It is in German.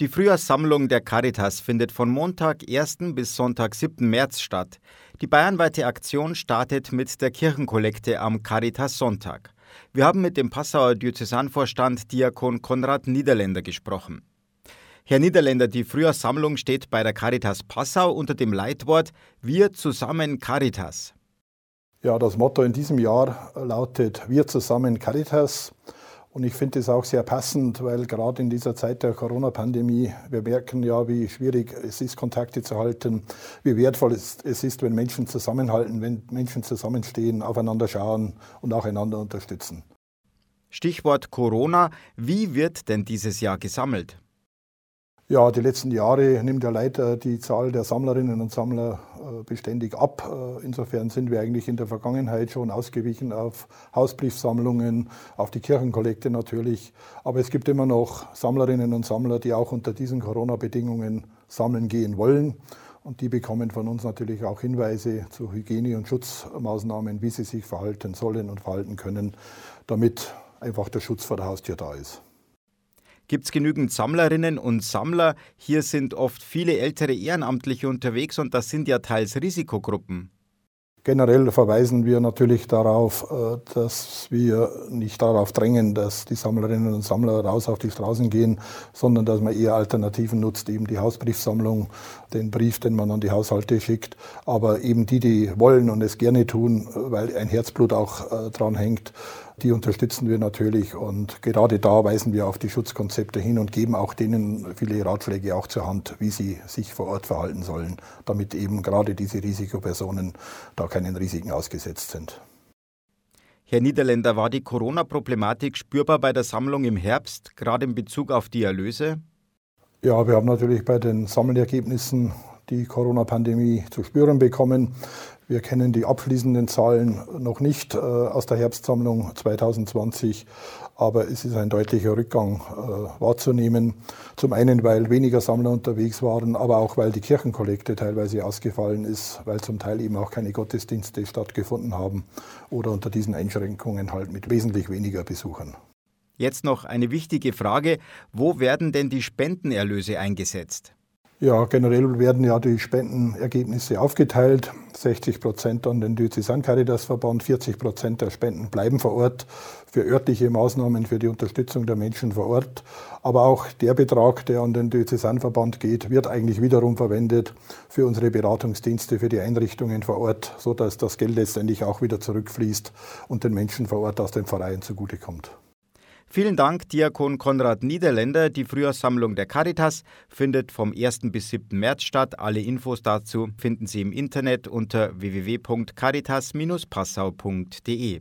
Die Frühjahrssammlung der Caritas findet von Montag 1. bis Sonntag 7. März statt. Die bayernweite Aktion startet mit der Kirchenkollekte am Caritas Sonntag. Wir haben mit dem Passauer Diözesanvorstand Diakon Konrad Niederländer gesprochen. Herr Niederländer, die Frühjahrssammlung steht bei der Caritas Passau unter dem Leitwort Wir zusammen Caritas. Ja, das Motto in diesem Jahr lautet Wir zusammen Caritas. Und ich finde es auch sehr passend, weil gerade in dieser Zeit der Corona-Pandemie, wir merken ja, wie schwierig es ist, Kontakte zu halten, wie wertvoll es ist, wenn Menschen zusammenhalten, wenn Menschen zusammenstehen, aufeinander schauen und auch einander unterstützen. Stichwort Corona. Wie wird denn dieses Jahr gesammelt? Ja, die letzten Jahre nimmt ja leider die Zahl der Sammlerinnen und Sammler beständig ab. Äh, insofern sind wir eigentlich in der Vergangenheit schon ausgewichen auf Hausbriefsammlungen, auf die Kirchenkollekte natürlich. Aber es gibt immer noch Sammlerinnen und Sammler, die auch unter diesen Corona-Bedingungen sammeln gehen wollen. Und die bekommen von uns natürlich auch Hinweise zu Hygiene- und Schutzmaßnahmen, wie sie sich verhalten sollen und verhalten können, damit einfach der Schutz vor der Haustür da ist. Gibt es genügend Sammlerinnen und Sammler? Hier sind oft viele ältere Ehrenamtliche unterwegs und das sind ja teils Risikogruppen. Generell verweisen wir natürlich darauf, äh, dass wir nicht darauf drängen, dass die Sammlerinnen und Sammler raus auf die Straßen gehen, sondern dass man eher Alternativen nutzt, eben die Hausbriefsammlung, den Brief, den man an die Haushalte schickt. Aber eben die, die wollen und es gerne tun, weil ein Herzblut auch äh, dran hängt, die unterstützen wir natürlich und gerade da weisen wir auf die Schutzkonzepte hin und geben auch denen viele Ratschläge auch zur Hand, wie sie sich vor Ort verhalten sollen, damit eben gerade diese Risikopersonen da keinen Risiken ausgesetzt sind. Herr Niederländer, war die Corona-Problematik spürbar bei der Sammlung im Herbst, gerade in Bezug auf die Erlöse? Ja, wir haben natürlich bei den Sammelergebnissen die Corona-Pandemie zu spüren bekommen. Wir kennen die abschließenden Zahlen noch nicht äh, aus der Herbstsammlung 2020, aber es ist ein deutlicher Rückgang äh, wahrzunehmen. Zum einen, weil weniger Sammler unterwegs waren, aber auch, weil die Kirchenkollekte teilweise ausgefallen ist, weil zum Teil eben auch keine Gottesdienste stattgefunden haben oder unter diesen Einschränkungen halt mit wesentlich weniger Besuchern. Jetzt noch eine wichtige Frage. Wo werden denn die Spendenerlöse eingesetzt? Ja, generell werden ja die Spendenergebnisse aufgeteilt. 60 Prozent an den Diözesan Caritas Verband, 40 Prozent der Spenden bleiben vor Ort für örtliche Maßnahmen für die Unterstützung der Menschen vor Ort. Aber auch der Betrag, der an den Diözesanverband geht, wird eigentlich wiederum verwendet für unsere Beratungsdienste, für die Einrichtungen vor Ort, sodass das Geld letztendlich auch wieder zurückfließt und den Menschen vor Ort aus den Vereinen zugutekommt. Vielen Dank, Diakon Konrad Niederländer. Die Frühjahrssammlung der Caritas findet vom 1. bis 7. März statt. Alle Infos dazu finden Sie im Internet unter www.caritas-passau.de.